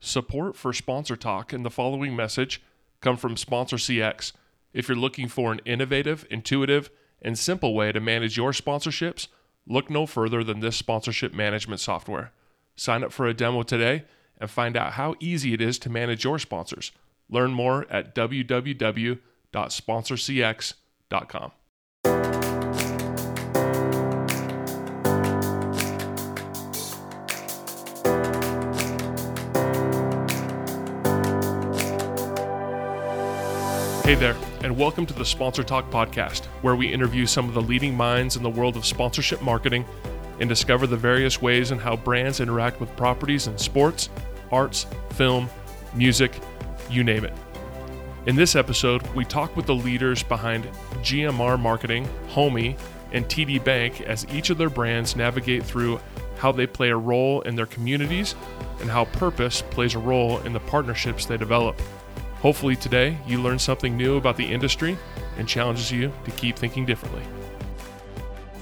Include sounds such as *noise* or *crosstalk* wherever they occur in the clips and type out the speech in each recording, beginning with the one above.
Support for Sponsor Talk and the following message come from Sponsor CX. If you're looking for an innovative, intuitive, and simple way to manage your sponsorships, look no further than this sponsorship management software. Sign up for a demo today and find out how easy it is to manage your sponsors. Learn more at www.sponsorcx.com. Hey there, and welcome to the Sponsor Talk podcast, where we interview some of the leading minds in the world of sponsorship marketing and discover the various ways and how brands interact with properties in sports, arts, film, music, you name it. In this episode, we talk with the leaders behind GMR Marketing, Homie, and TD Bank as each of their brands navigate through how they play a role in their communities and how purpose plays a role in the partnerships they develop. Hopefully, today you learn something new about the industry and challenges you to keep thinking differently.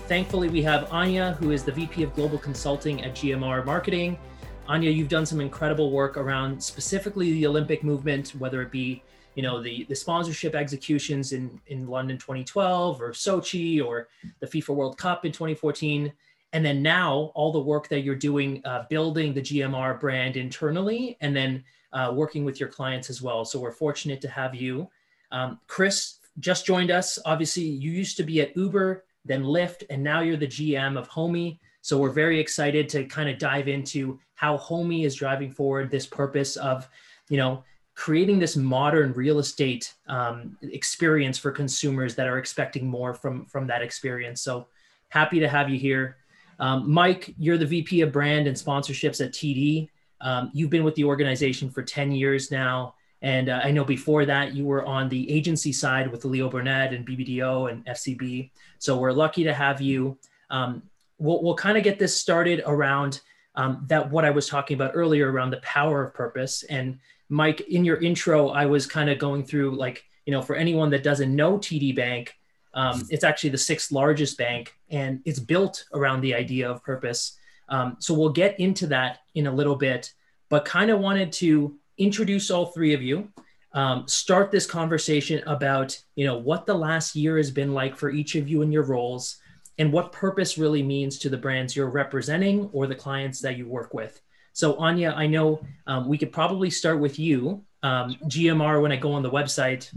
Thankfully, we have Anya, who is the VP of Global Consulting at GMR Marketing. Anya, you've done some incredible work around specifically the Olympic movement, whether it be you know the the sponsorship executions in in London 2012 or Sochi or the FIFA World Cup in 2014 and then now all the work that you're doing uh, building the GMR brand internally and then uh, working with your clients as well. So we're fortunate to have you. Um, Chris just joined us. Obviously, you used to be at Uber, then Lyft, and now you're the GM of Homie. So we're very excited to kind of dive into how Homie is driving forward this purpose of, you know, creating this modern real estate um, experience for consumers that are expecting more from from that experience. So happy to have you here. Um, Mike, you're the VP of brand and sponsorships at TD. Um, you've been with the organization for 10 years now. And uh, I know before that you were on the agency side with Leo Burnett and BBDO and FCB. So we're lucky to have you. Um, we'll, we'll kind of get this started around um, that what I was talking about earlier around the power of purpose. And Mike, in your intro, I was kind of going through like, you know, for anyone that doesn't know TD Bank, um, it's actually the sixth largest bank and it's built around the idea of purpose. Um, so we'll get into that in a little bit, but kind of wanted to introduce all three of you, um, start this conversation about you know what the last year has been like for each of you in your roles, and what purpose really means to the brands you're representing or the clients that you work with. So Anya, I know um, we could probably start with you. Um, GMR, when I go on the website,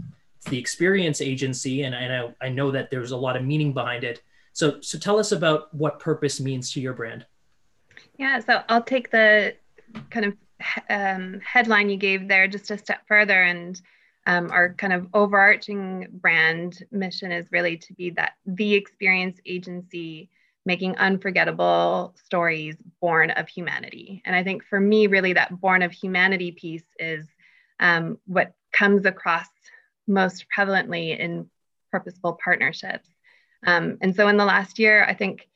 the experience agency, and, and I, I know that there's a lot of meaning behind it. So, so tell us about what purpose means to your brand. Yeah, so I'll take the kind of um, headline you gave there just a step further. And um, our kind of overarching brand mission is really to be that the experience agency making unforgettable stories born of humanity. And I think for me, really, that born of humanity piece is um, what comes across most prevalently in purposeful partnerships. Um, and so in the last year, I think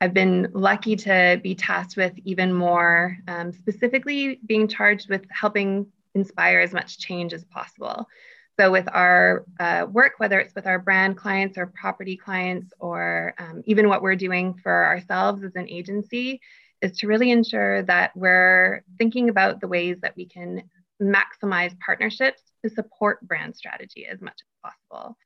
I've been lucky to be tasked with even more, um, specifically being charged with helping inspire as much change as possible. So, with our uh, work, whether it's with our brand clients or property clients, or um, even what we're doing for ourselves as an agency, is to really ensure that we're thinking about the ways that we can maximize partnerships to support brand strategy as much as possible.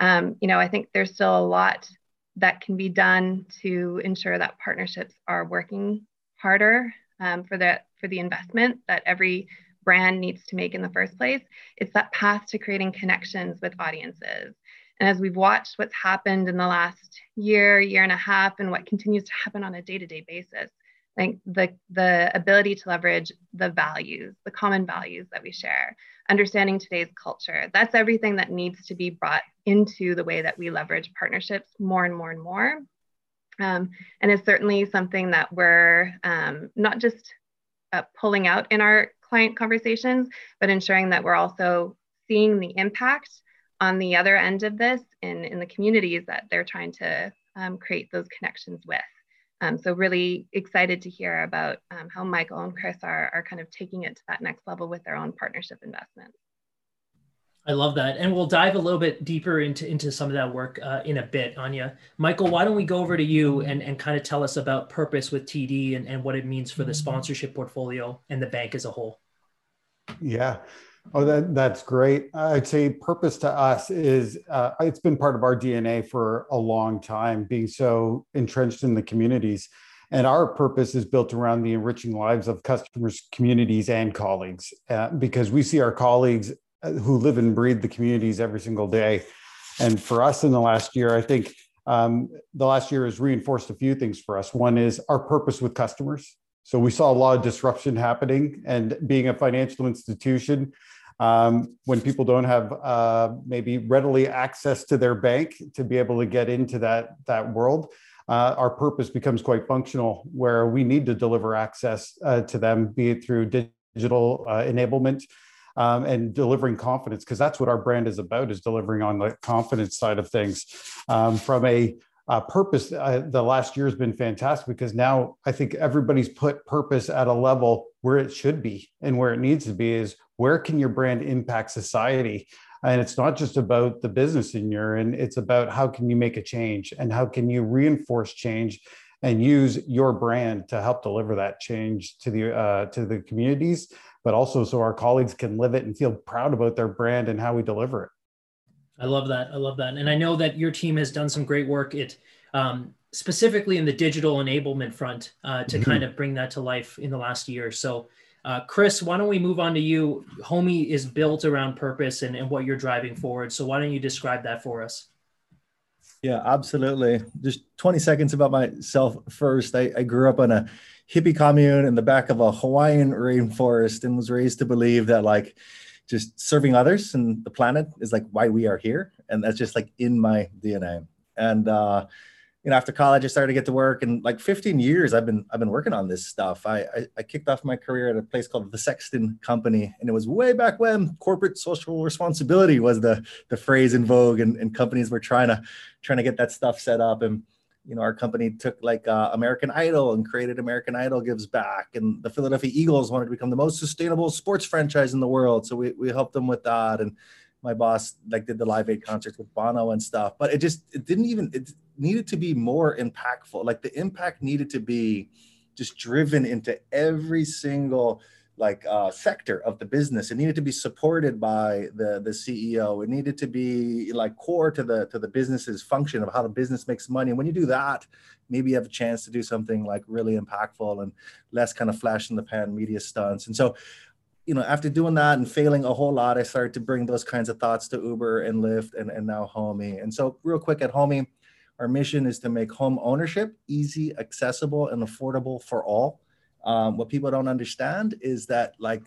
Um, you know, I think there's still a lot that can be done to ensure that partnerships are working harder um, for the for the investment that every brand needs to make in the first place. It's that path to creating connections with audiences. And as we've watched what's happened in the last year, year and a half, and what continues to happen on a day-to-day basis, Think the the ability to leverage the values, the common values that we share, understanding today's culture, that's everything that needs to be brought into the way that we leverage partnerships more and more and more. Um, and it's certainly something that we're um, not just uh, pulling out in our client conversations, but ensuring that we're also seeing the impact on the other end of this in, in the communities that they're trying to um, create those connections with. Um, so really excited to hear about um, how Michael and Chris are, are kind of taking it to that next level with their own partnership investments. I love that. And we'll dive a little bit deeper into, into some of that work uh, in a bit, Anya. Michael, why don't we go over to you and, and kind of tell us about purpose with TD and, and what it means for the sponsorship portfolio and the bank as a whole? Yeah. Oh, that, that's great. I'd say purpose to us is uh, it's been part of our DNA for a long time, being so entrenched in the communities. And our purpose is built around the enriching lives of customers, communities, and colleagues, uh, because we see our colleagues uh, who live and breathe the communities every single day. And for us in the last year, I think um, the last year has reinforced a few things for us. One is our purpose with customers. So we saw a lot of disruption happening, and being a financial institution, um, when people don't have uh, maybe readily access to their bank to be able to get into that that world, uh, our purpose becomes quite functional, where we need to deliver access uh, to them, be it through digital uh, enablement. Um, and delivering confidence because that's what our brand is about is delivering on the confidence side of things um, from a uh, purpose uh, the last year has been fantastic because now i think everybody's put purpose at a level where it should be and where it needs to be is where can your brand impact society? And it's not just about the business in your and it's about how can you make a change and how can you reinforce change and use your brand to help deliver that change to the uh, to the communities but also so our colleagues can live it and feel proud about their brand and how we deliver it. I love that. I love that. And i know that your team has done some great work it um, specifically in the digital enablement front uh, to mm-hmm. kind of bring that to life in the last year. So uh, Chris, why don't we move on to you? Homie is built around purpose and, and what you're driving forward. So why don't you describe that for us? Yeah, absolutely. Just 20 seconds about myself first. I, I grew up in a hippie commune in the back of a Hawaiian rainforest and was raised to believe that like just serving others and the planet is like why we are here. And that's just like in my DNA. And uh, you know, after college, I started to get to work, and like 15 years, I've been I've been working on this stuff. I, I, I kicked off my career at a place called the Sexton Company, and it was way back when corporate social responsibility was the the phrase in vogue, and, and companies were trying to trying to get that stuff set up. And you know, our company took like uh, American Idol and created American Idol Gives Back, and the Philadelphia Eagles wanted to become the most sustainable sports franchise in the world, so we we helped them with that and my boss like did the live aid concerts with bono and stuff but it just it didn't even it needed to be more impactful. Like the impact needed to be just driven into every single like uh, sector of the business. It needed to be supported by the the ceo it needed to be like core to the to the business's function of how the business makes money. And when you do that maybe you have a chance to do something like really impactful and less kind of flash in the pan media stunts. And so you know, after doing that and failing a whole lot, I started to bring those kinds of thoughts to Uber and Lyft and, and now Homie. And so, real quick at Homie, our mission is to make home ownership easy, accessible, and affordable for all. Um, what people don't understand is that like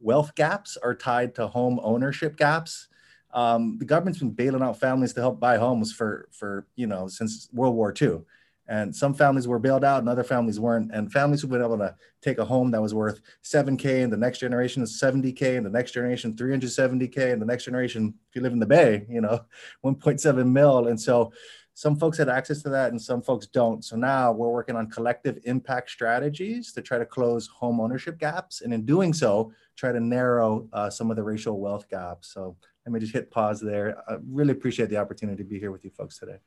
wealth gaps are tied to home ownership gaps. Um, the government's been bailing out families to help buy homes for for you know since World War II. And some families were bailed out and other families weren't. And families who've been able to take a home that was worth 7K and the next generation is 70K and the next generation 370K and the next generation, if you live in the Bay, you know, *laughs* 1.7 mil. And so some folks had access to that and some folks don't. So now we're working on collective impact strategies to try to close home ownership gaps. And in doing so, try to narrow uh, some of the racial wealth gaps. So let me just hit pause there. I really appreciate the opportunity to be here with you folks today.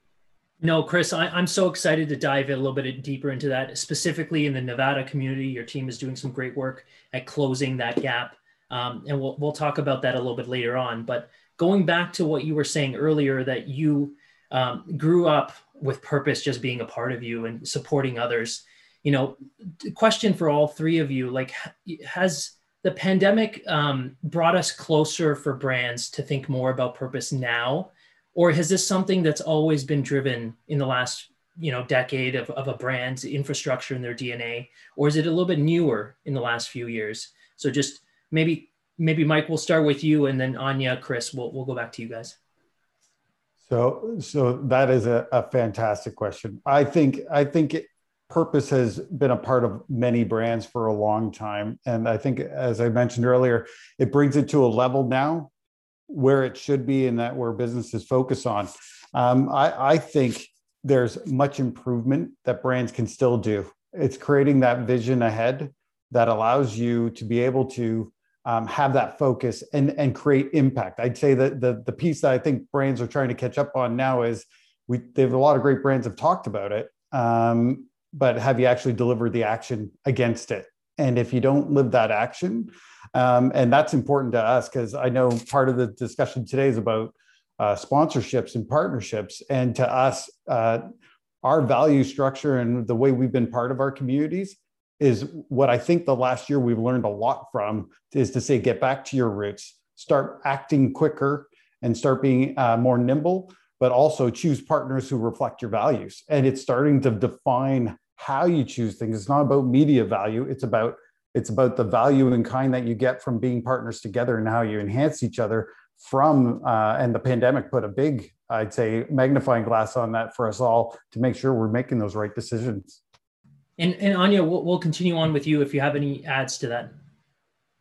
No, Chris, I, am so excited to dive a little bit deeper into that, specifically in the Nevada community. Your team is doing some great work at closing that gap. Um, and we'll, we'll talk about that a little bit later on. But going back to what you were saying earlier, that you um, grew up with purpose just being a part of you and supporting others. You know, question for all three of you like, has the pandemic um, brought us closer for brands to think more about purpose now? Or has this something that's always been driven in the last you know decade of, of a brand's infrastructure in their dna or is it a little bit newer in the last few years? So just maybe maybe mike we'll start with you and then anya chris we'll, we'll go back to you guys. So so that is a, a fantastic question. I think i think it, purpose has been a part of many brands for a long time. And i think as i mentioned earlier it brings it to a level now where it should be and that where businesses focus on. Um, I, I think there's much improvement that brands can still do. It's creating that vision ahead that allows you to be able to um, have that focus and, and create impact. I'd say that the, the piece that I think brands are trying to catch up on now is we they have a lot of great brands have talked about it, um, but have you actually delivered the action against it? And if you don't live that action, Um, and that's important to us because I know part of the discussion today is about uh, sponsorships and partnerships. And to us, uh, our value structure and the way we've been part of our communities is what I think the last year we've learned a lot from is to say, get back to your roots, start acting quicker and start being uh, more nimble, but also choose partners who reflect your values. And it's starting to define how you choose things. It's not about media value. It's about it's about the value and kind that you get from being partners together and how you enhance each other from uh, and the pandemic put a big i'd say magnifying glass on that for us all to make sure we're making those right decisions. And, and anya we'll, we'll continue on with you if you have any adds to that.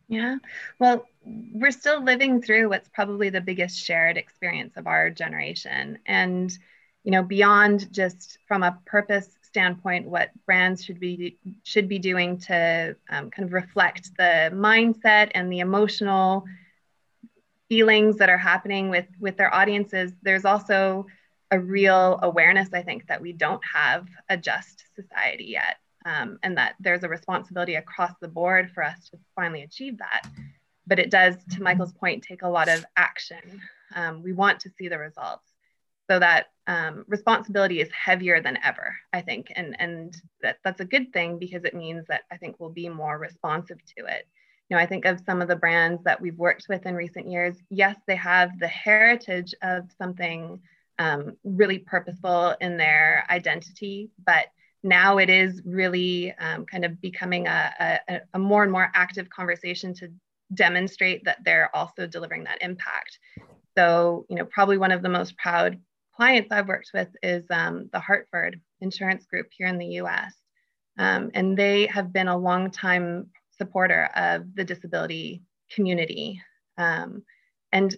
Yeah. Well we're still living through what's probably the biggest shared experience of our generation. And you know beyond just from a purpose standpoint what brands should be should be doing to um, kind of reflect the mindset and the emotional feelings that are happening with with their audiences there's also a real awareness i think that we don't have a just society yet um, and that there's a responsibility across the board for us to finally achieve that. But it does to michael's point take a lot of action. Um, we want to see the results so that um, responsibility is heavier than ever i think and and that, that's a good thing because it means that i think we'll be more responsive to it you know, I think of some of the brands that we've worked with in recent years. Yes, they have the heritage of something um, really purposeful in their identity, but now it is really um, kind of becoming a, a, a, more and more active conversation to demonstrate that they're also delivering that impact. So, you know, probably one of the most proud clients I've worked with is um, the Hartford Insurance Group here in the US. Um, and they have been a long time supporter of the disability community. Um, and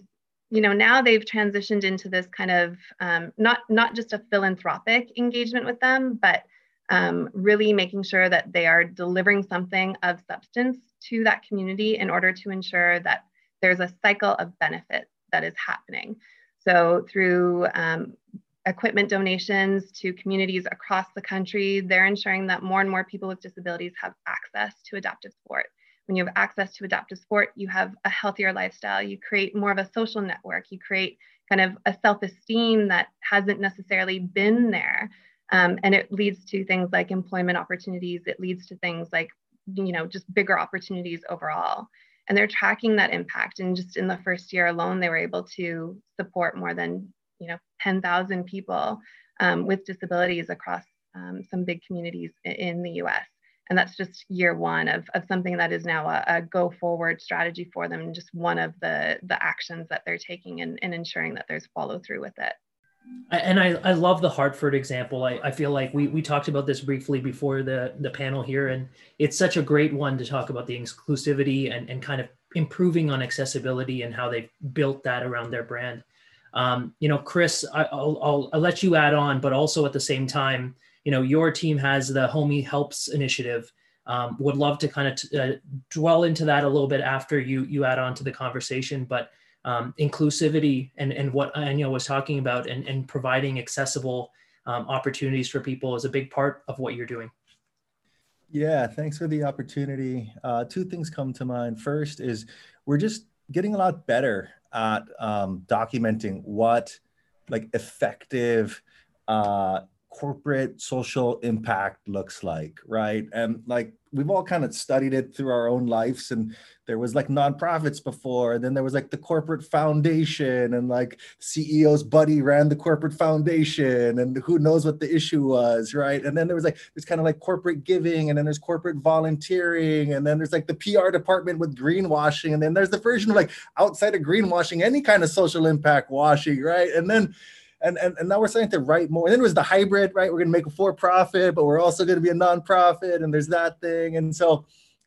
you know now they've transitioned into this kind of um, not not just a philanthropic engagement with them, but um, really making sure that they are delivering something of substance to that community in order to ensure that there's a cycle of benefit that is happening. So through um, equipment donations to communities across the country. They're ensuring that more and more people with disabilities have access to adaptive sport. When you have access to adaptive sport, you have a healthier lifestyle. You create more of a social network. You create kind of a self esteem that hasn't necessarily been there. Um, and it leads to things like employment opportunities. It leads to things like, you know, just bigger opportunities overall. And they're tracking that impact. And just in the first year alone, they were able to support more than you know 10,000 people um, with disabilities across um, some big communities in the US. And that's just year one of, of something that is now a, a go forward strategy for them, just one of the, the actions that they're taking and, and ensuring that there's follow through with it. And I, I love the Hartford example. I, I feel like we, we talked about this briefly before the, the panel here, and it's such a great one to talk about the inclusivity and, and kind of improving on accessibility and how they've built that around their brand. Um, you know, Chris, I, will I'll, I'll let you add on, but also at the same time, you know, your team has the Homie Helps initiative. Um, would love to kind of t- uh, dwell into that a little bit after you you add on to the conversation, but um, inclusivity and, and what Anya was talking about and, and providing accessible um, opportunities for people is a big part of what you're doing. Yeah, thanks for the opportunity. Uh, two things come to mind. First is we're just getting a lot better at um, documenting what like effective uh, corporate social impact looks like, right? And like we've all kind of studied it through our own lives and there was like nonprofits before and then there was like the corporate foundation and like ceo's buddy ran the corporate foundation and who knows what the issue was right? And then there was like there's kind of like corporate giving and then there's corporate volunteering and then there's like the pr department with greenwashing and then there's the version of like outside of greenwashing any kind of social impact washing right? And then and, and, and now we're starting to write more. And then it was the hybrid, right? We're going to make a for profit, but we're also going to be a nonprofit, and there's that thing. And so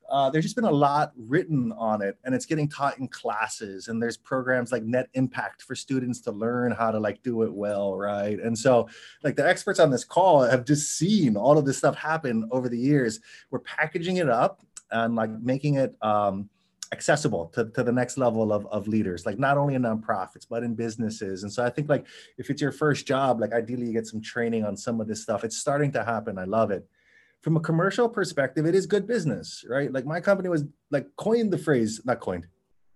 uh, there's just been a lot written on it, and it's getting taught in classes. And there's programs like Net Impact for students to learn how to like do it well, right? And so, like the experts on this call have just seen all of this stuff happen over the years. We're packaging it up and like making it. Um, accessible to, to the next level of, of leaders like not only in nonprofits but in businesses. And so i think like if it's your first job like ideally you get some training on some of this stuff. It's starting to happen. I love it. From a commercial perspective, it is good business, right? Like my company was like coined the phrase, not coined,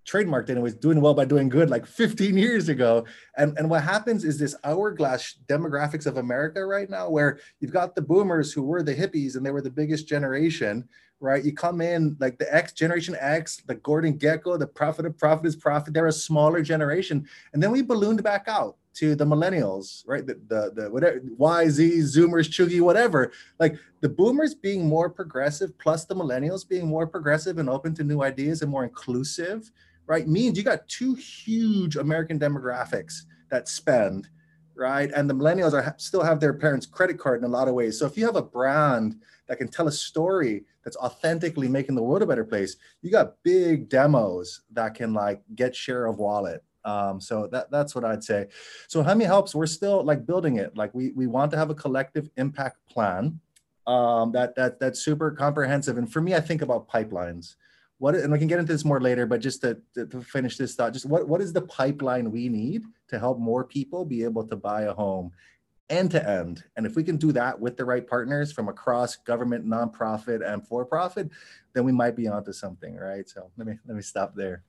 trademarked and it was doing well by doing good like 15 years ago. And, and what happens is this hourglass demographics of America right now, where you've got the boomers who were the hippies and they were the biggest generation, right? You come in like the X generation X, the Gordon Gekko, the profit of profit is profit. They're a smaller generation. And then we ballooned back out to the millennials, right? The, the, the whatever Y, Z, Zoomers, Chuggy, whatever. Like the boomers being more progressive, plus the millennials being more progressive and open to new ideas and more inclusive, right? Means you got two huge American demographics that spend, right? And the millennials are still have their parents' credit card in a lot of ways. So if you have a brand that can tell a story that's authentically making the world a better place, you got big demos that can like get share of wallet um, so that that's what I'd say. So Homie helps. We're still like building it. Like we we want to have a collective impact plan um, that that that's super comprehensive. And for me, I think about pipelines. What and we can get into this more later, but just to, to, to finish this thought, just what what is the pipeline we need to help more people be able to buy a home end to end. And if we can do that with the right partners from across government, nonprofit, and for profit, then we might be onto something, right? So let me let me stop there.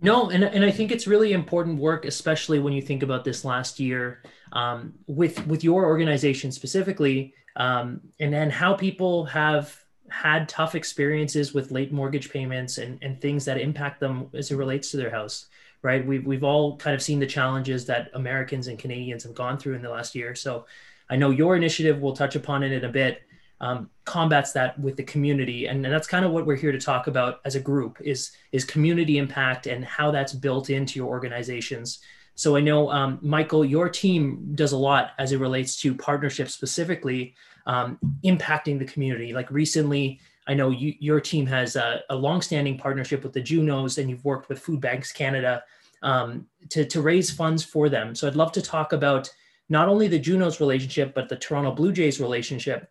No, and, and I think it's really important work, especially when you think about this last year um, with with your organization specifically, um, and then how people have had tough experiences with late mortgage payments and, and things that impact them as it relates to their house. Right, we've we've all kind of seen the challenges that Americans and Canadians have gone through in the last year. So, I know your initiative. We'll touch upon it in a bit um, combats that with the community and, and, that's kind of what we're here to talk about as a group is is community impact and how that's built into your organizations so i know um, michael your team does a lot as it relates to partnerships specifically um, impacting the community like recently i know you, your team has a, a long-standing partnership with the junos and you've worked with food banks canada um, to, to raise funds for them so i'd love to talk about not only the junos relationship but the toronto blue jays relationship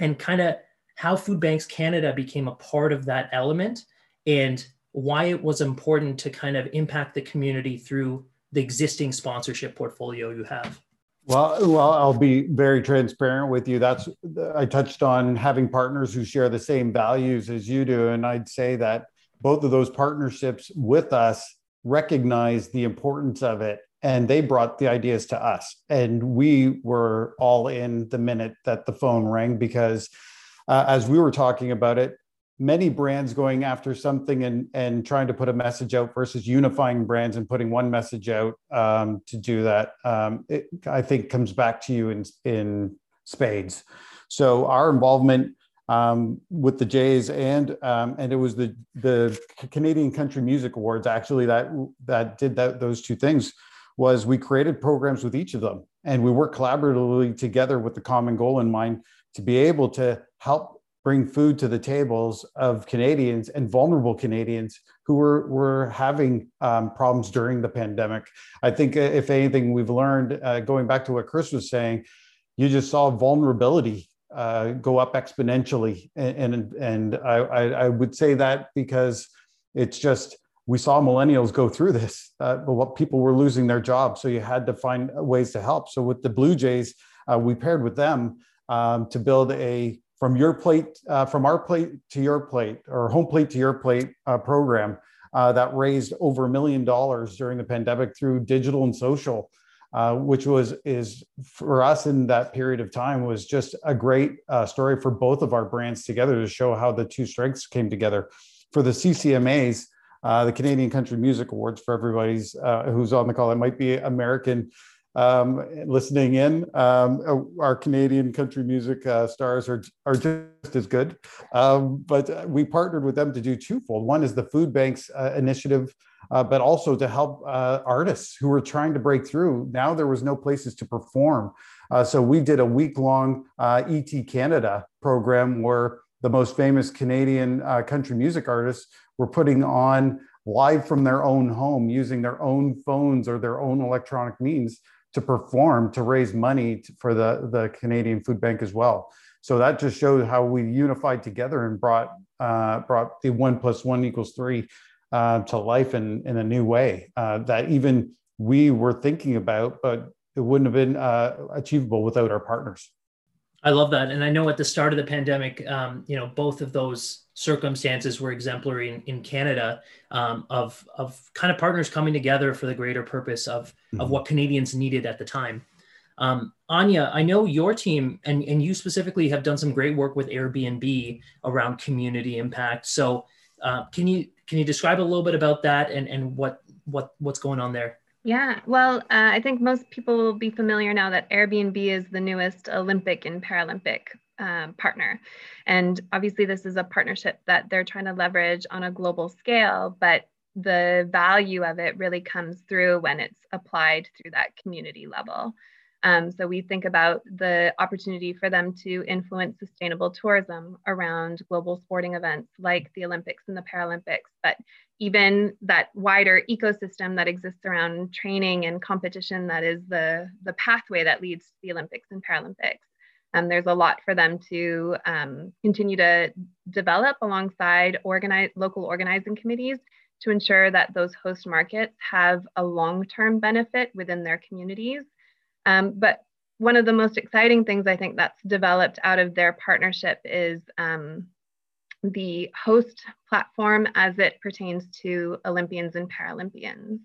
and kind of how Food Banks Canada became a part of that element and why it was important to kind of impact the community through the existing sponsorship portfolio you have. Well, well, I'll be very transparent with you. That's I touched on having partners who share the same values as you do, and I'd say that both of those partnerships with us recognize the importance of it and they brought the ideas to us and we were all in the minute that the phone rang because uh, as we were talking about it many brands going after something and and trying to put a message out versus unifying brands and putting one message out um, to do that um, it, i think comes back to you in in spades. So our involvement um, with the Jays and um, and it was the the Canadian Country Music Awards actually that that did that those two things was we created programs with each of them. And we worked collaboratively together with the common goal in mind to be able to help bring food to the tables of Canadians and vulnerable Canadians who were, were having um, problems during the pandemic. I think, uh, if anything, we've learned, uh, going back to what Chris was saying, you just saw vulnerability uh, go up exponentially. And, and, and I, I, would say that because it's just we saw millennials go through this, uh, but what people were losing their jobs. So you had to find ways to help. So with the Blue Jays, uh, we paired with them um, to build a from your plate, uh, from our plate to your plate, or home plate to your plate uh, program uh, that raised over a million dollars during the pandemic through digital and social. Uh, which was is for us in that period of time was just a great story for both of our brands together to show how the two strengths came together. For the CCMAs, uh, the Canadian Country Music Awards for everybody's uh, who's on the call. It might be American um, listening in. Um, uh, our Canadian country music uh, stars are, are just as good. Um, but we partnered with them to do twofold. One is the Food Banks uh, initiative, uh, but also to help uh, artists who were trying to break through. Now there was no places to perform. Uh, so we did a week long ET Canada program where the most famous Canadian country music artists were putting on live from their own home using their own phones or their own electronic means to perform to raise money for the, the Canadian Food Bank as well. So that just shows how we unified together and brought uh, brought the one plus one equals three uh, to life in, in a new way uh, that even we were thinking about, but it wouldn't have been uh, achievable without our partners. I love that, and I know at the start of the pandemic, um, you know, both of those circumstances were exemplary in, in Canada um, of of kind of partners coming together for the greater purpose of mm-hmm. of what Canadians needed at the time. Um, Anya, I know your team and, and you specifically have done some great work with Airbnb around community impact. So uh, can you can you describe a little bit about that and, and what what what's going on there? Yeah, well, uh, I think most people will be familiar now that Airbnb is the newest Olympic and Paralympic um, partner. And obviously, this is a partnership that they're trying to leverage on a global scale, but the value of it really comes through when it's applied through that community level. Um, so we think about the opportunity for them to influence sustainable tourism around global sporting events like the Olympics and the Paralympics, but even that wider ecosystem that exists around training and competition that is the, the pathway that leads to the Olympics and Paralympics. Um, there's a lot for them to um, continue to develop alongside organize, local organizing committees to ensure that those host markets have a long-term benefit within their communities um, but one of the most exciting things I think that's developed out of their partnership is um, the host platform as it pertains to Olympians and Paralympians.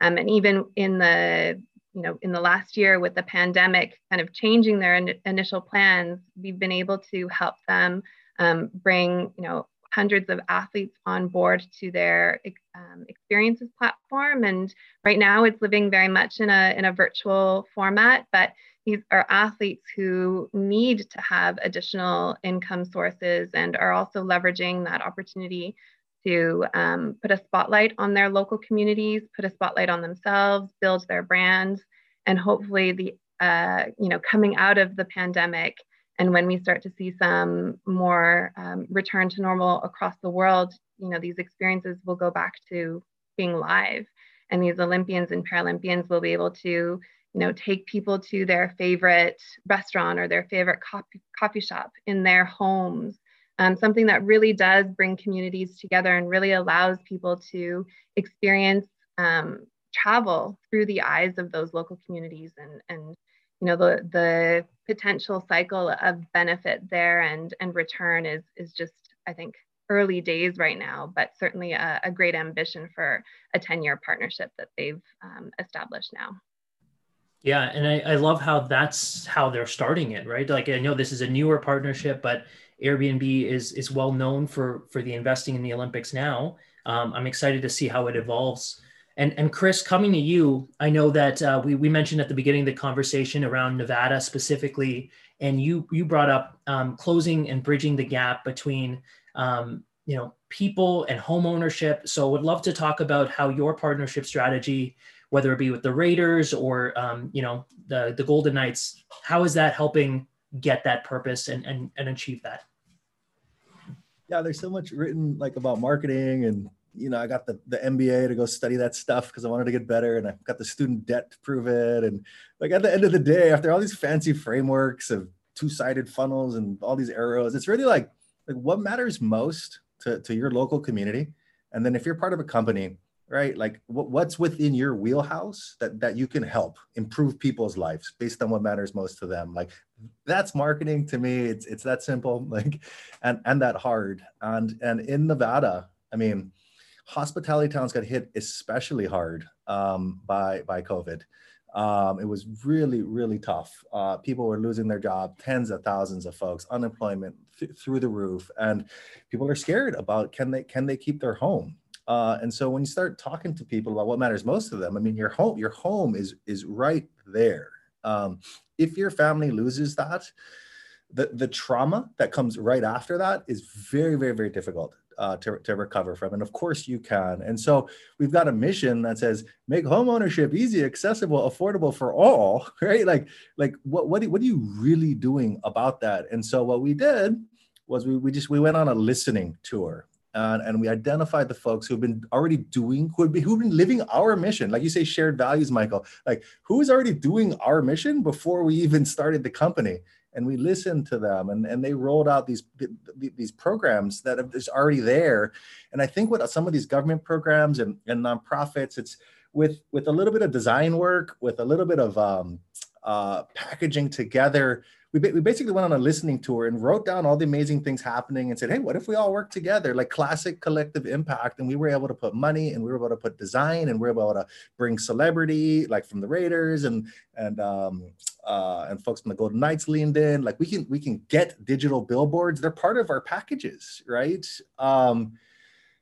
Um, and even in the you know in the last year with the pandemic kind of changing their in- initial plans we've been able to help them um, bring you know hundreds of athletes on board to their um, experiences platform. And right now it's living very much in a, in a virtual format, but these are athletes who need to have additional income sources and are also leveraging that opportunity to um, put a spotlight on their local communities, put a spotlight on themselves, build their brands, and hopefully the uh, you know coming out of the pandemic and when we start to see some more um, return to normal across the world, you know, these experiences will go back to being live. And these Olympians and Paralympians will be able to, you know, take people to their favorite restaurant or their favorite coffee, coffee shop in their homes. Um, something that really does bring communities together and really allows people to experience um, travel through the eyes of those local communities and, and you know the the potential cycle of benefit there and and return is is just i think early days right now but certainly a, a great ambition for a 10 year partnership that they've um, established now. Yeah and I, I love how that's how they're starting it right? Like i know this is a newer partnership but airbnb is is well known for for the investing in the olympics now. Um, i'm excited to see how it evolves and, and Chris, coming to you, I know that uh, we, we mentioned at the beginning of the conversation around Nevada specifically, and you you brought up um, closing and bridging the gap between um, you know people and home ownership. So would love to talk about how your partnership strategy, whether it be with the Raiders or um, you know the the Golden Knights, how is that helping get that purpose and and, and achieve that? Yeah, there's so much written like about marketing and you know, I got the, the MBA to go study that stuff because I wanted to get better and I got the student debt to prove it. And like at the end of the day, after all these fancy frameworks of two-sided funnels and all these arrows, it's really like, like what matters most to, to your local community. And then if you're part of a company, right, like what, what's within your wheelhouse that, that you can help improve people's lives based on what matters most to them. Like that's marketing to me. It's, it's that simple, *laughs* like, and, and that hard. And, and in Nevada, I mean, hospitality towns got hit especially hard um, by by COVID. Um, it was really really tough. Uh, people were losing their job, tens of thousands of folks, unemployment th- through the roof, and people are scared about can they can they keep their home. Uh, and so when you start talking to people about what matters most to them, I mean your home your home is is right there. Um, if your family loses that, the the trauma that comes right after that is very very very difficult uh, to, to recover from. And of course you can. And so we've got a mission that says make home ownership easy, accessible, affordable for all, *laughs* right? Like, like what, what, what are you really doing about that? And so what we did was we, we just, we went on a listening tour and, and we identified the folks who've been already doing who've been, who've been living our mission like you say shared values michael like who is already doing our mission before we even started the company and we listened to them and, and they rolled out these these programs that is already there. And i think what some of these government programs and, and nonprofits it's with with a little bit of design work with a little bit of um, uh, packaging together we, we basically went on a listening tour and wrote down all the amazing things happening and said, hey, what if we all work together? Like classic collective impact. And we were able to put money and we were able to put design and we were able to bring celebrity, like from the Raiders and and um, uh, and folks from the Golden Knights leaned in. Like we can we can get digital billboards. They're part of our packages, right? Um,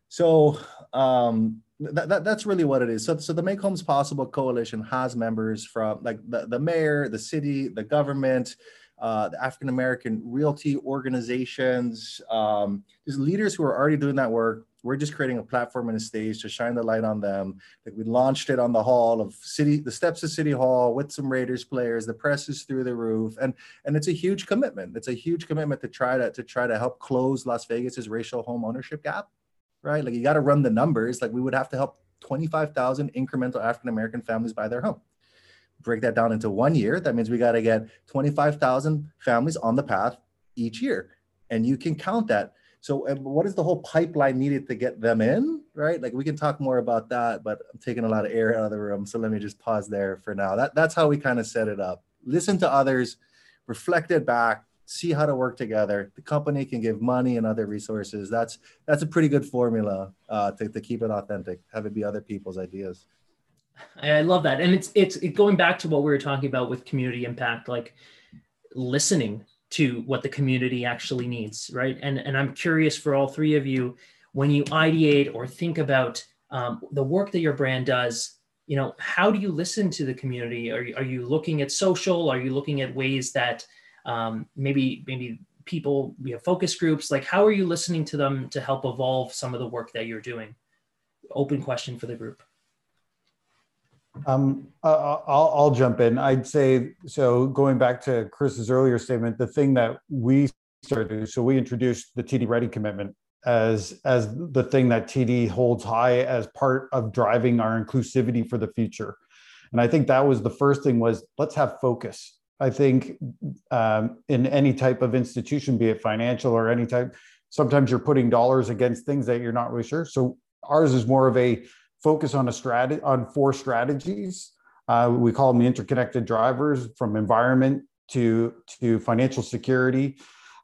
so um, that, that, that's really what it is. So, so the Make Homes Possible Coalition has members from like the, the mayor, the city, the government, uh, the African American realty organizations, um, just leaders who are already doing that work. We're just creating a platform and a stage to shine the light on them. Like we launched it on the hall of city, the steps of City Hall with some Raiders players. The press is through the roof, and and it's a huge commitment. It's a huge commitment to try to to try to help close Las Vegas's racial home ownership gap. Right, like you got to run the numbers. Like we would have to help 25,000 incremental African American families buy their home break that down into one year, that means we got to get 25,000 families on the path each year. And you can count that. So, what is the whole pipeline needed to get them in? Right? Like we can talk more about that, but I'm taking a lot of air out of the room. So let me just pause there for now. That that's how we kind of set it up. Listen to others, reflect it back, see how to work together. The company can give money and other resources. That's that's a pretty good formula uh, to, to keep it authentic. Have it be other people's ideas. I love that, and it's it's it going back to what we were talking about with community impact, like listening to what the community actually needs, right? And and I'm curious for all three of you, when you ideate or think about um, the work that your brand does, you know, how do you listen to the community? Are are you looking at social? Are you looking at ways that um, maybe maybe people we have focus groups? Like, how are you listening to them to help evolve some of the work that you're doing? Open question for the group. Um, I'll, I'll jump in. I'd say so. Going back to Chris's earlier statement, the thing that we started, so we introduced the TD Ready commitment as as the thing that TD holds high as part of driving our inclusivity for the future. And I think that was the first thing was let's have focus. I think um, in any type of institution, be it financial or any type, sometimes you're putting dollars against things that you're not really sure. So ours is more of a focus on a strategy on four strategies. Uh, we call them the interconnected drivers from environment to to financial security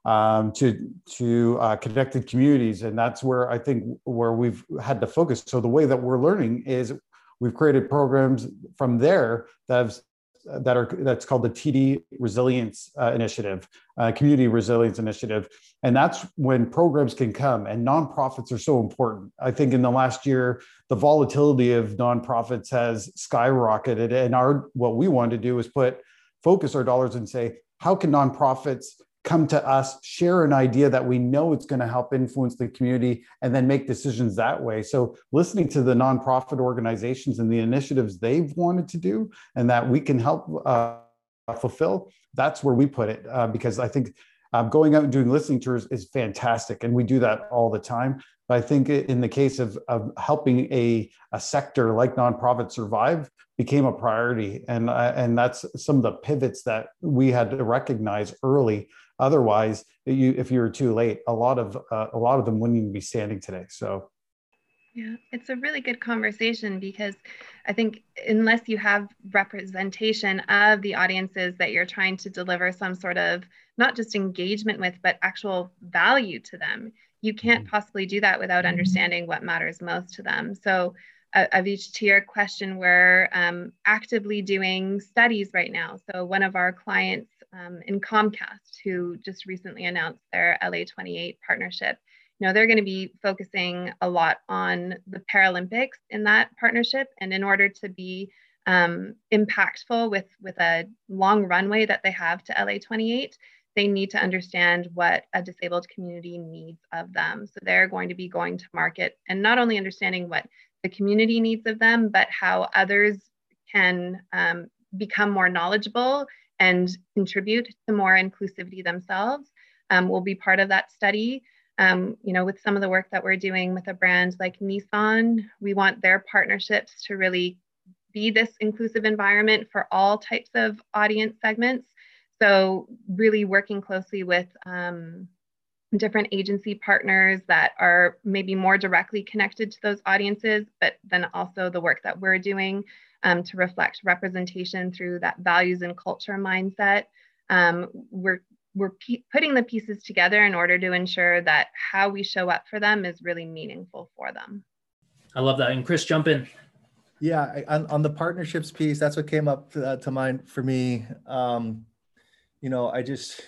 um, to to uh, connected communities, and that's where I think where we've had to focus. So the way that we're learning is we've created programs from there that have that are that's called the TD Resilience uh, Initiative, uh, Community Resilience Initiative, and that's when programs can come. And nonprofits are so important. I think in the last year, the volatility of nonprofits has skyrocketed, and our what we want to do is put focus our dollars and say how can nonprofits come to us, share an idea that we know it's going to help influence the community, and then make decisions that way. So, listening to the nonprofit organizations and the initiatives they've wanted to do, and that we can help uh, fulfill, that's where we put it. Uh, because I think um, going out and doing listening tours is fantastic, and we do that all the time. But I think in the case of, of helping a, a sector like nonprofit survive, became a priority, and uh, and that's some of the pivots that we had to recognize early Otherwise, you if you were too late, a lot of uh, a lot of them wouldn't even be standing today. So. Yeah, it's a really good conversation because I think unless you have representation of the audiences that you're trying to deliver some sort of not just engagement with, but actual value to them, you can't mm-hmm. possibly do that without understanding what matters most to them. So, uh, Avich, to your question, we're um, actively doing studies right now. So, one of our clients um, in Comcast, who just recently announced their LA28 partnership. You know, they're going to be focusing a lot on the Paralympics in that partnership. And in order to be um, impactful with, with a long runway that they have to LA28, they need to understand what a disabled community needs of them. So they're going to be going to market and not only understanding what the community needs of them, but how others can um, become more knowledgeable and contribute to more inclusivity themselves um, will be part of that study. Um, you know, with some of the work that we're doing with a brand like Nissan, we want their partnerships to really be this inclusive environment for all types of audience segments. So, really working closely with um, different agency partners that are maybe more directly connected to those audiences, but then also the work that we're doing um, to reflect representation through that values and culture mindset. um, we're we're putting the pieces together in order to ensure that how we show up for them is really meaningful for them. I love that. And Chris, jump in. Yeah, on, on the partnerships piece, that's what came up to, uh, to mind for me. Um, you know, I just,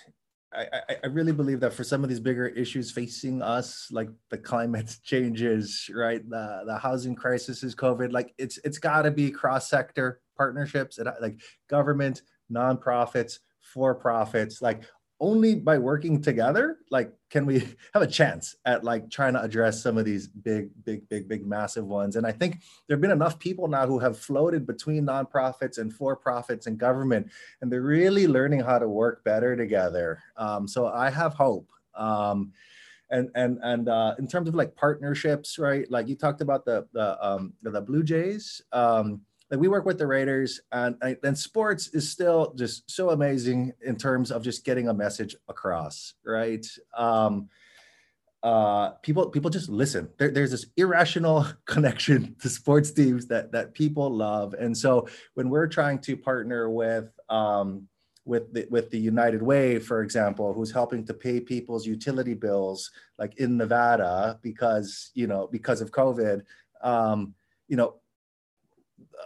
I, I really believe that for some of these bigger issues facing us, like the climate *laughs* changes, right, the the housing crisis is COVID, like it's it's got to be cross sector partnerships, and like government, nonprofits, for profits, like only by working together like can we *laughs* have a chance at like trying to address some of these big big big big massive ones? And i think there have been enough people now who have floated between nonprofits and for profits and government and they're really learning how to work better together. Um, so i have hope. Um, and and and uh, in terms of like partnerships right like you talked about the the um, the blue jays. Um, like we work with the Raiders, and and sports is still just so amazing in terms of just getting a message across, right? Um, uh, people people just listen. There, there's this irrational *laughs* connection to sports teams that that people love, and so when we're trying to partner with um, with the, with the United Way, for example, who's helping to pay people's utility bills, like in Nevada, because you know because of COVID. Um, you know,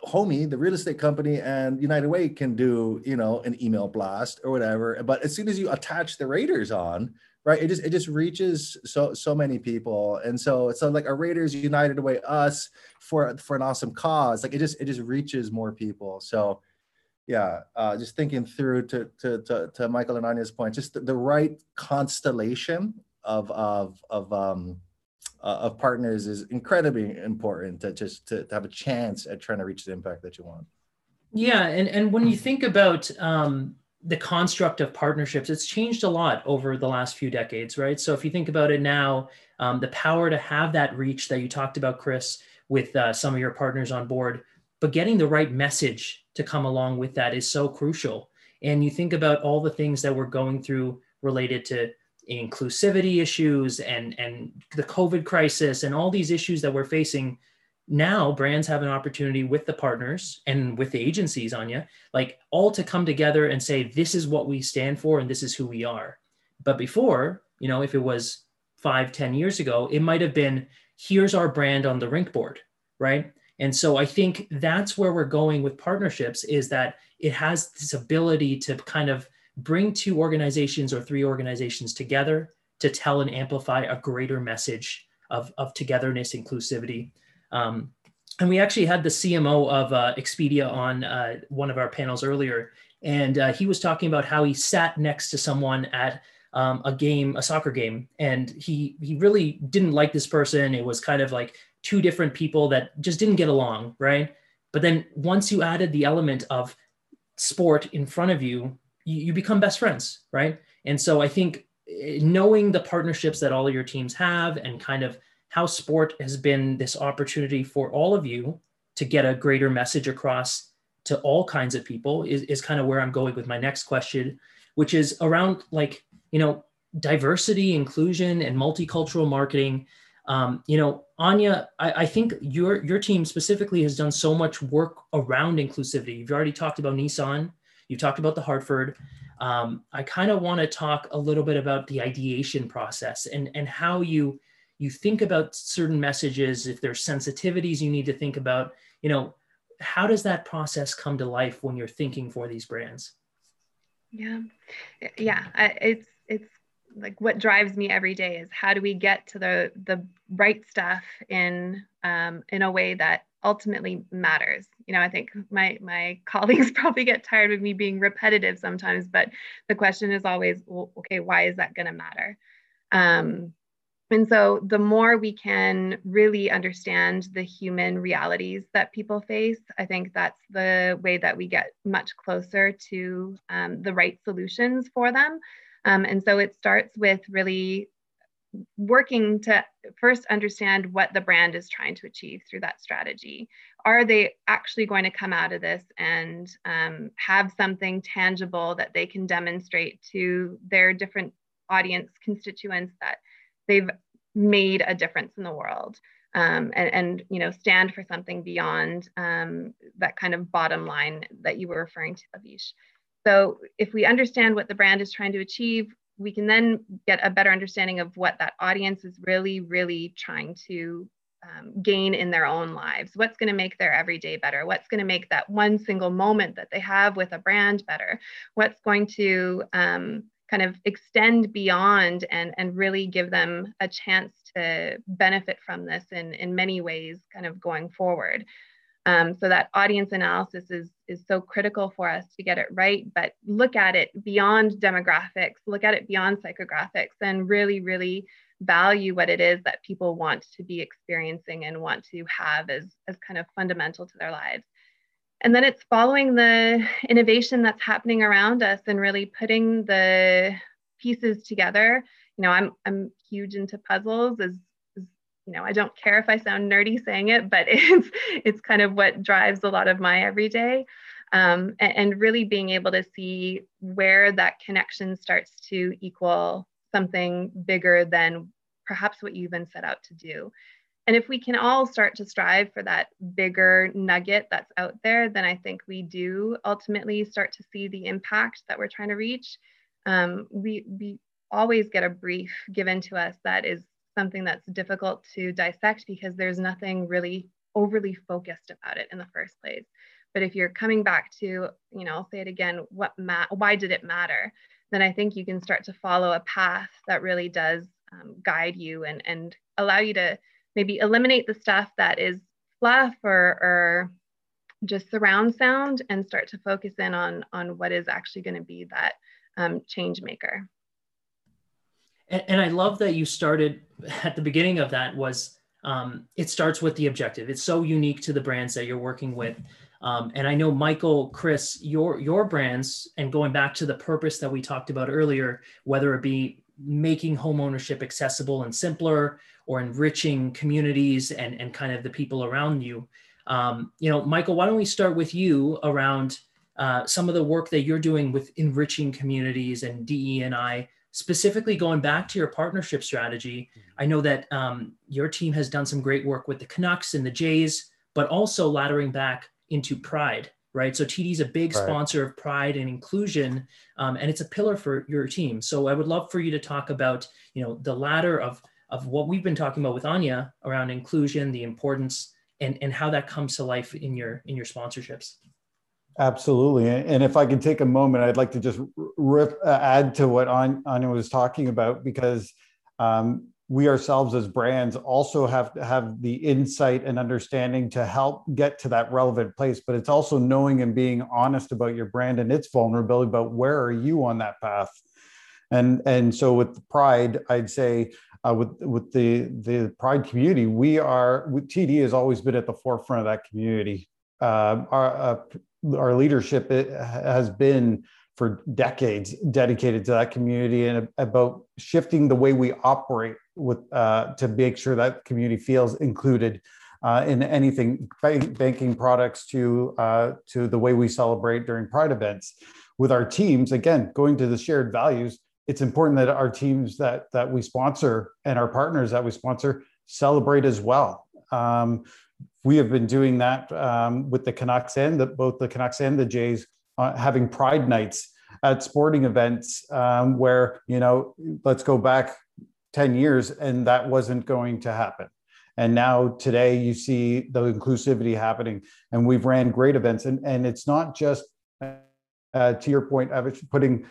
Homie, the real estate company and United Way can do, you know, an email blast or whatever. But as soon as you attach the Raiders on, right, it just it just reaches so so many people. And so so like a Raiders United Way us for for an awesome cause. Like it just it just reaches more people. So yeah, uh, just thinking through to, to to to Michael and Anya's point, just the, the right constellation of of of um uh, of partners is incredibly important to just to, to, have a chance at trying to reach the impact that you want. Yeah, and and when you think about um, the construct of partnerships, it's changed a lot over the last few decades, right? So if you think about it now, um, the power to have that reach that you talked about, Chris, with uh, some of your partners on board, but getting the right message to come along with that is so crucial. And you think about all the things that we're going through related to inclusivity issues and and the covid crisis and all these issues that we're facing now brands have an opportunity with the partners and with the agencies anya like all to come together and say this is what we stand for and this is who we are. But before you know if it was five ten years ago it might have been here's our brand on the rink board right? And so i think that's where we're going with partnerships is that it has this ability to kind of bring two organizations or three organizations together to tell and amplify a greater message of, of togetherness, inclusivity. Um, and we actually had the CMO of uh, Expedia on uh, one of our panels earlier, and uh, he was talking about how he sat next to someone at um, a game, a soccer game, and he he really didn't like this person. It was kind of like two different people that just didn't get along, right? But then once you added the element of sport in front of you, you, you become best friends, right? And so I think eh, knowing the partnerships that all of your teams have and kind of how sport has been this opportunity for all of you to get a greater message across to all kinds of people is, is kind of where I'm going with my next question, which is around like, you know, diversity, inclusion, and multicultural marketing. Um, you know, Anya, I, I, think your your team specifically has done so much work around inclusivity. You've already talked about Nissan you talked about the Hartford. Um, I kind of want to talk a little bit about the ideation process and, and how you you think about certain messages, if there's sensitivities you need to think about, you know, how does that process come to life when you're thinking for these brands? Yeah, yeah, it's it's like what drives me every day is how do we get to the the right stuff in um, in a way that ultimately matters you know i think my my *laughs* colleagues probably get tired of me being repetitive sometimes but the question is always well, okay why is that going to matter um, and so the more we can really understand the human realities that people face i think that's the way that we get much closer to um, the right solutions for them um, and so it starts with really working to first understand what the brand is trying to achieve through that strategy. Are they actually going to come out of this and um, have something tangible that they can demonstrate to their different audience constituents that they've made a difference in the world? Um, and, and, you know stand for something beyond um, that kind of bottom line that you were referring to, Avish. So if we understand what the brand is trying to achieve, we can then get a better understanding of what that audience is really, really trying to um, gain in their own lives. What's going to make their everyday better? What's going to make that one single moment that they have with a brand better? What's going to um, kind of extend beyond and, and really give them a chance to benefit from this in, in many ways, kind of going forward? Um, so that audience analysis is, is so critical for us to get it right, but look at it beyond demographics, look at it beyond psychographics, and really, really value what it is that people want to be experiencing and want to have as, as kind of fundamental to their lives. And then it's following the innovation that's happening around us and really putting the pieces together. You know, I'm I'm huge into puzzles as you know, I don't care if I sound nerdy saying it, but *laughs* it's it's kind of what drives a lot of my everyday. Um, and, and, really being able to see where that connection starts to equal something bigger than perhaps what you even set out to do. And if we can all start to strive for that bigger nugget that's out there, then I think we do ultimately start to see the impact that we're trying to reach. Um, we, we always get a brief given to us that is something that's difficult to dissect because there's nothing really overly focused about it in the first place. But if you're coming back to, you know, I'll say it again, what ma- why did it matter? Then I think you can start to follow a path that really does um, guide you and and allow you to maybe eliminate the stuff that is fluff or or just surround sound and start to focus in on on what is actually going to be that um, change maker. And, and I love that you started at the beginning of that was um, it starts with the objective. It's so unique to the brands that you're working with. Um, and I know Michael, Chris, your your brands, and going back to the purpose that we talked about earlier, whether it be making home ownership accessible and simpler, or enriching communities and and kind of the people around you. Um, you know, Michael, why don't we start with you around uh, some of the work that you're doing with enriching communities and DE and I specifically going back to your partnership strategy, I know that um, your team has done some great work with the Canucks and the Jays, but also laddering back into Pride, right? So TD is a big right. sponsor of Pride and inclusion, um, and it's a pillar for your team. So I would love for you to talk about, you know, the ladder of of what we've been talking about with Anya around inclusion, the importance, and and how that comes to life in your in your sponsorships. Absolutely. And if I could take a moment, I'd like to just rip, uh, add to what Anya was talking about because um, we ourselves as brands also have to have the insight and understanding to help get to that relevant place. But it's also knowing and being honest about your brand and its vulnerability about where are you on that path. And, and so with pride, I'd say uh, with with the the pride community, we are TD has always been at the forefront of that community. Uh, our uh, our leadership has been for decades dedicated to that community and about shifting the way we operate with uh, to make sure that community feels included uh, in anything banking products to uh, to the way we celebrate during pride events. With our teams again going to the shared values it's important that our teams that that we sponsor and our partners that we sponsor celebrate as well. Um, we have been doing that um, with the Canucks and the, both the Canucks and the Jays uh, having Pride nights at sporting events um, where you know let's go back 10 years and that wasn't going to happen. And now today you see the inclusivity happening and we've ran great events. And, and it's not just uh, to your point of putting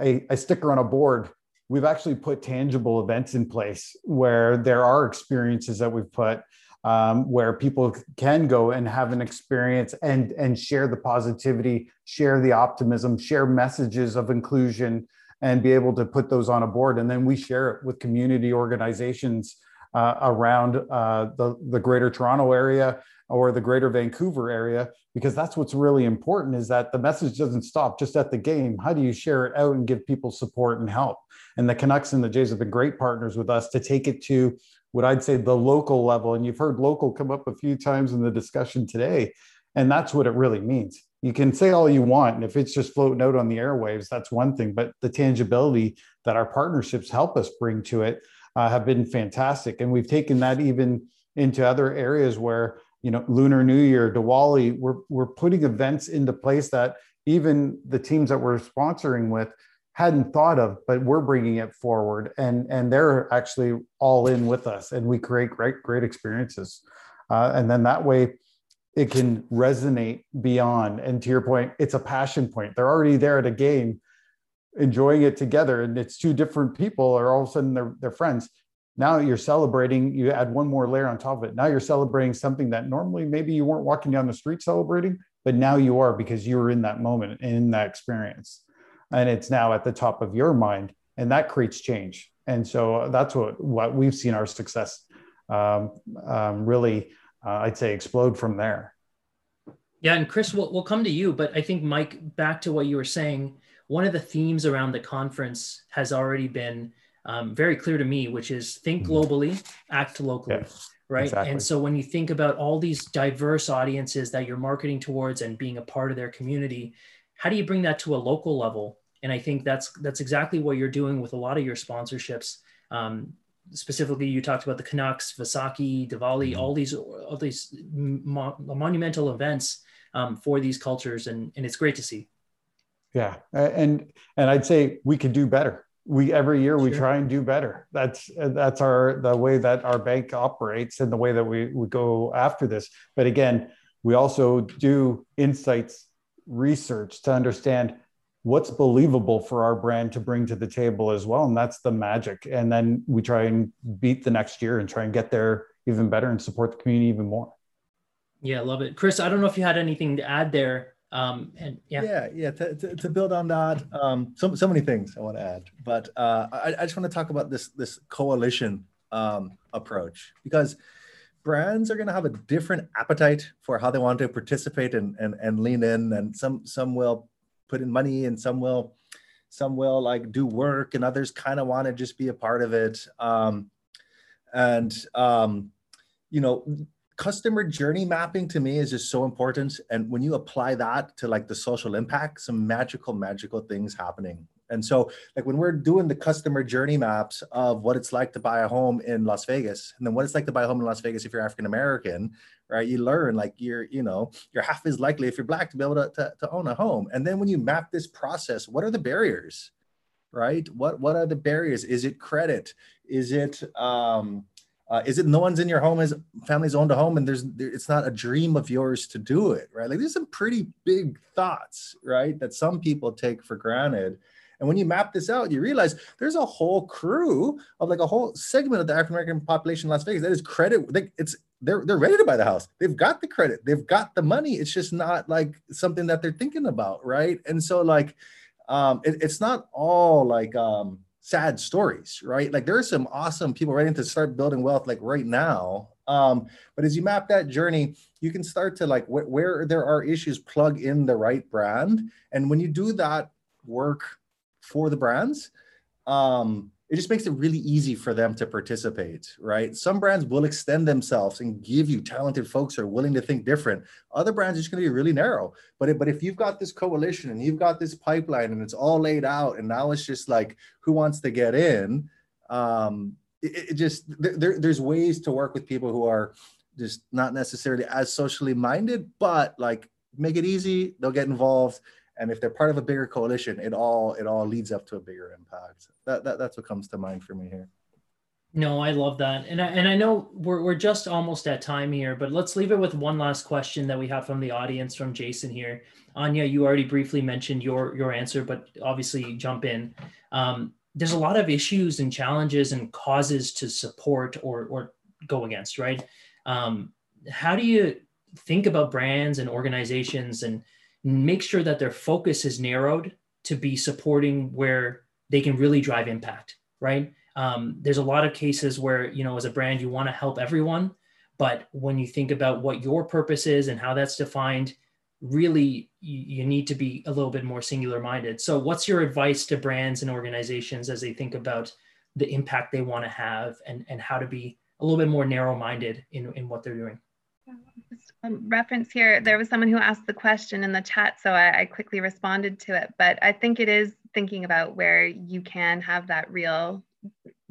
a, a sticker on a board we've actually put tangible events in place where there are experiences that we've put um, where people can go and have an experience and and share the positivity, share the optimism, share messages of inclusion, and be able to put those on a board. And then we share it with community organizations uh, around uh, the the Greater Toronto area or the Greater Vancouver area, because that's what's really important. Is that the message doesn't stop just at the game. How do you share it out and give people support and help? And the Canucks and the Jays have been great partners with us to take it to what I'd say the local level. And you've heard local come up a few times in the discussion today. And that's what it really means. You can say all you want. And if it's just floating out on the airwaves, that's one thing. But the tangibility that our partnerships help us bring to it uh, have been fantastic. And we've taken that even into other areas where you know, Lunar New Year, Diwali, we're, we're putting events into place that even the teams that we're sponsoring with hadn't thought of, but we're bringing it forward and, and they're actually all in with us and we create great, great experiences. Uh, and then that way it can resonate beyond. And to your point, it's a passion point. They're already there at a game enjoying it together and it's two different people or all of a sudden they're, they're friends now you're celebrating you add one more layer on top of it now you're celebrating something that normally maybe you weren't walking down the street celebrating but now you are because you were in that moment in that experience and it's now at the top of your mind and that creates change and so that's what what we've seen our success um, um, really uh, i'd say explode from there yeah and chris we'll, we'll come to you but i think mike back to what you were saying one of the themes around the conference has already been um, very clear to me, which is think mm-hmm. globally, act locally. Yeah, right. Exactly. And so when you think about all these diverse audiences that you're marketing towards and being a part of their community, how do you bring that to a local level? And I think that's that's exactly what you're doing with a lot of your sponsorships. Um, specifically, you talked about the Canucks, Vaisakhi, Diwali, mm-hmm. all these all these mo- monumental events um, for these cultures, and and it's great to see. Yeah, and and I'd say we could do better we every year we try and do better that's that's our the way that our bank operates and the way that we, we go after this but again we also do insights research to understand what's believable for our brand to bring to the table as well. And that's the magic. And then we try and beat the next year and try and get there even better and support the community even more. Yeah love it. Chris i don't know if you had anything to add there. Um, and yeah, yeah, yeah. To, to, to build on that, um, so so many things I want to add, but uh, I, I just want to talk about this this coalition um, approach because brands are going to have a different appetite for how they want to participate and and and lean in, and some some will put in money, and some will some will like do work, and others kind of want to just be a part of it. Um, and um, you know customer journey mapping to me is just so important and when you apply that to like the social impact some magical magical things happening and so like when we're doing the customer journey maps of what it's like to buy a home in las vegas and then what it's like to buy a home in las vegas if you're african american right you learn like you're you know you're half as likely if you're black to be able to, to, to own a home. And then when you map this process what are the barriers right? What what are the barriers? Is it credit? Is it um uh, is it no one's in your home as family's owned a home and there's there, it's not a dream of yours to do it right? Like there's some pretty big thoughts right that some people take for granted and when you map this out you realize there's a whole crew of like a whole segment of the african american population in las vegas that is credit they, it's they're they're ready to buy the house they've got the credit they've got the money it's just not like something that they're thinking about right and so like um it, it's not all like um sad stories, right? Like there are some awesome people ready to start building wealth like right now. Um, but as you map that journey, you can start to like wh- where there are issues, plug in the right brand. And when you do that work for the brands, um, it just makes it really easy for them to participate, right? Some brands will extend themselves and give you talented folks who are willing to think different. Other brands are just going to be really narrow. But if, but if you've got this coalition and you've got this pipeline and it's all laid out, and now it's just like who wants to get in, um, it, it just there, there's ways to work with people who are just not necessarily as socially minded, but like make it easy. They'll get involved and if they're part of a bigger coalition it all it all leads up to a bigger impact. That, that that's what comes to mind for me here. No i love that. And I, and I know we're, we're just almost at time here but let's leave it with one last question that we have from the audience from jason here. Anya you already briefly mentioned your your answer but obviously jump in. Um, there's a lot of issues and challenges and causes to support or or go against right? Um, how do you think about brands and organizations and make sure that their focus is narrowed to be supporting where they can really drive impact, right? Um, there's a lot of cases where, you know, as a brand, you want to help everyone. But when you think about what your purpose is and how that's defined, really you, you need to be a little bit more singular minded. So, what's your advice to brands and organizations as they think about the impact they want to have and, and how to be a little bit more narrow minded in, in what they're doing? Um, reference here, there was someone who asked the question in the chat, so I, I, quickly responded to it. But I think it is thinking about where you can have that real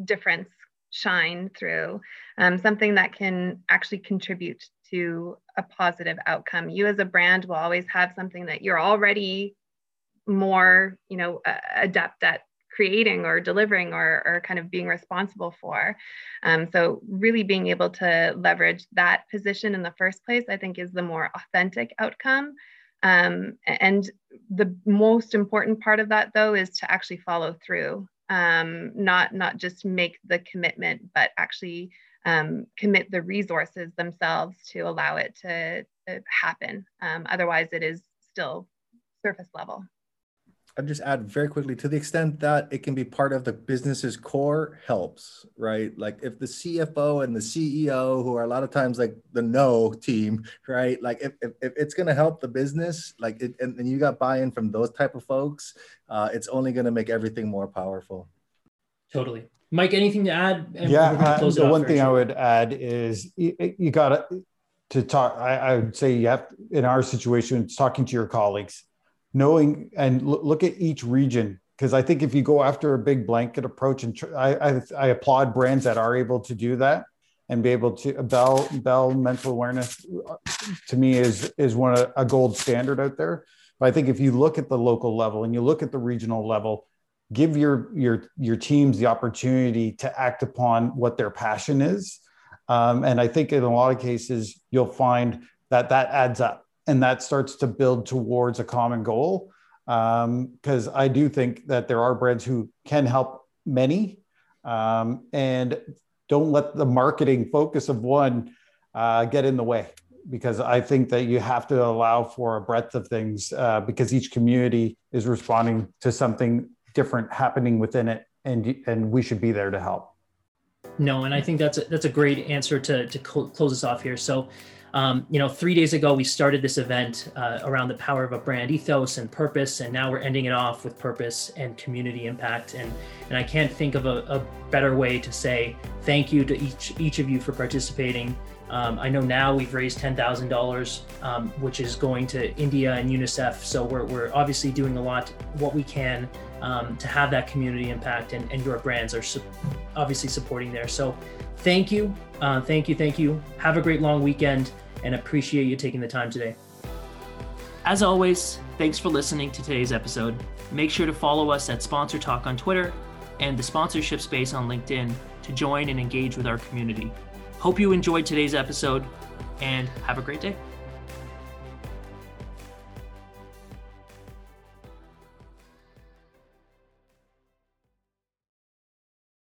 difference shine through um, something that can actually contribute to a positive outcome. You as a brand will always have something that you're already more, you know, uh, adept at creating or delivering or, or kind of being responsible for. Um, so really being able to leverage that position in the first place, I think is the more authentic outcome. Um, and the most important part of that though is to actually follow through, um, not not just make the commitment, but actually um, commit the resources themselves to allow it to, to happen. Um, otherwise, it is still surface level. I'd just add very quickly to the extent that it can be part of the business's core helps, right? Like if the CFO and the CEO, who are a lot of times like the no team, *laughs* right? Like if, if, if it's going to help the business, like it, and, and you got buy-in from those type of folks, uh, it's only going to make everything more powerful. Totally. Mike, anything to add? And yeah, uh, the one thing I would add is you, you got to to talk. I, I would say you have in our situation, it's talking to your colleagues knowing and look at each region. Because I think if you go after a big blanket approach, and tr- I, I, I, applaud brands that are able to do that and be able to Bell Bell mental awareness uh, to me is is one of, a gold standard out there. But I think if you look at the local level and you look at the regional level, give your your your teams the opportunity to act upon what their passion is, um, and I think in a lot of cases you'll find that that adds up and that starts to build towards a common goal. Because um, I do think that there are brands who can help many, um, and don't let the marketing focus of one uh, get in the way. Because I think that you have to allow for a breadth of things uh, because each community is responding to something different happening within it, and and we should be there to help. No, and I think that's a, that's a great answer to to close us off here. So um, you know, three days ago, we started this event uh, around the power of a brand ethos and purpose, and now we're ending it off with purpose and community impact. And and I can't think of a, a better way to say thank you to each each of you for participating. Um, I know now we've raised ten thousand um, dollars, which is going to India and UNICEF. So we're we're obviously doing a lot, what we can, um, to have that community impact, and, and your brands are su- obviously supporting there. So thank you, uh, thank you, thank you. Have a great long weekend and appreciate you taking the time today. As always, thanks for listening to today's episode. Make sure to follow us at Sponsor Talk on Twitter and the sponsorship space on LinkedIn to join and engage with our community. Hope you enjoyed today's episode and have a great day.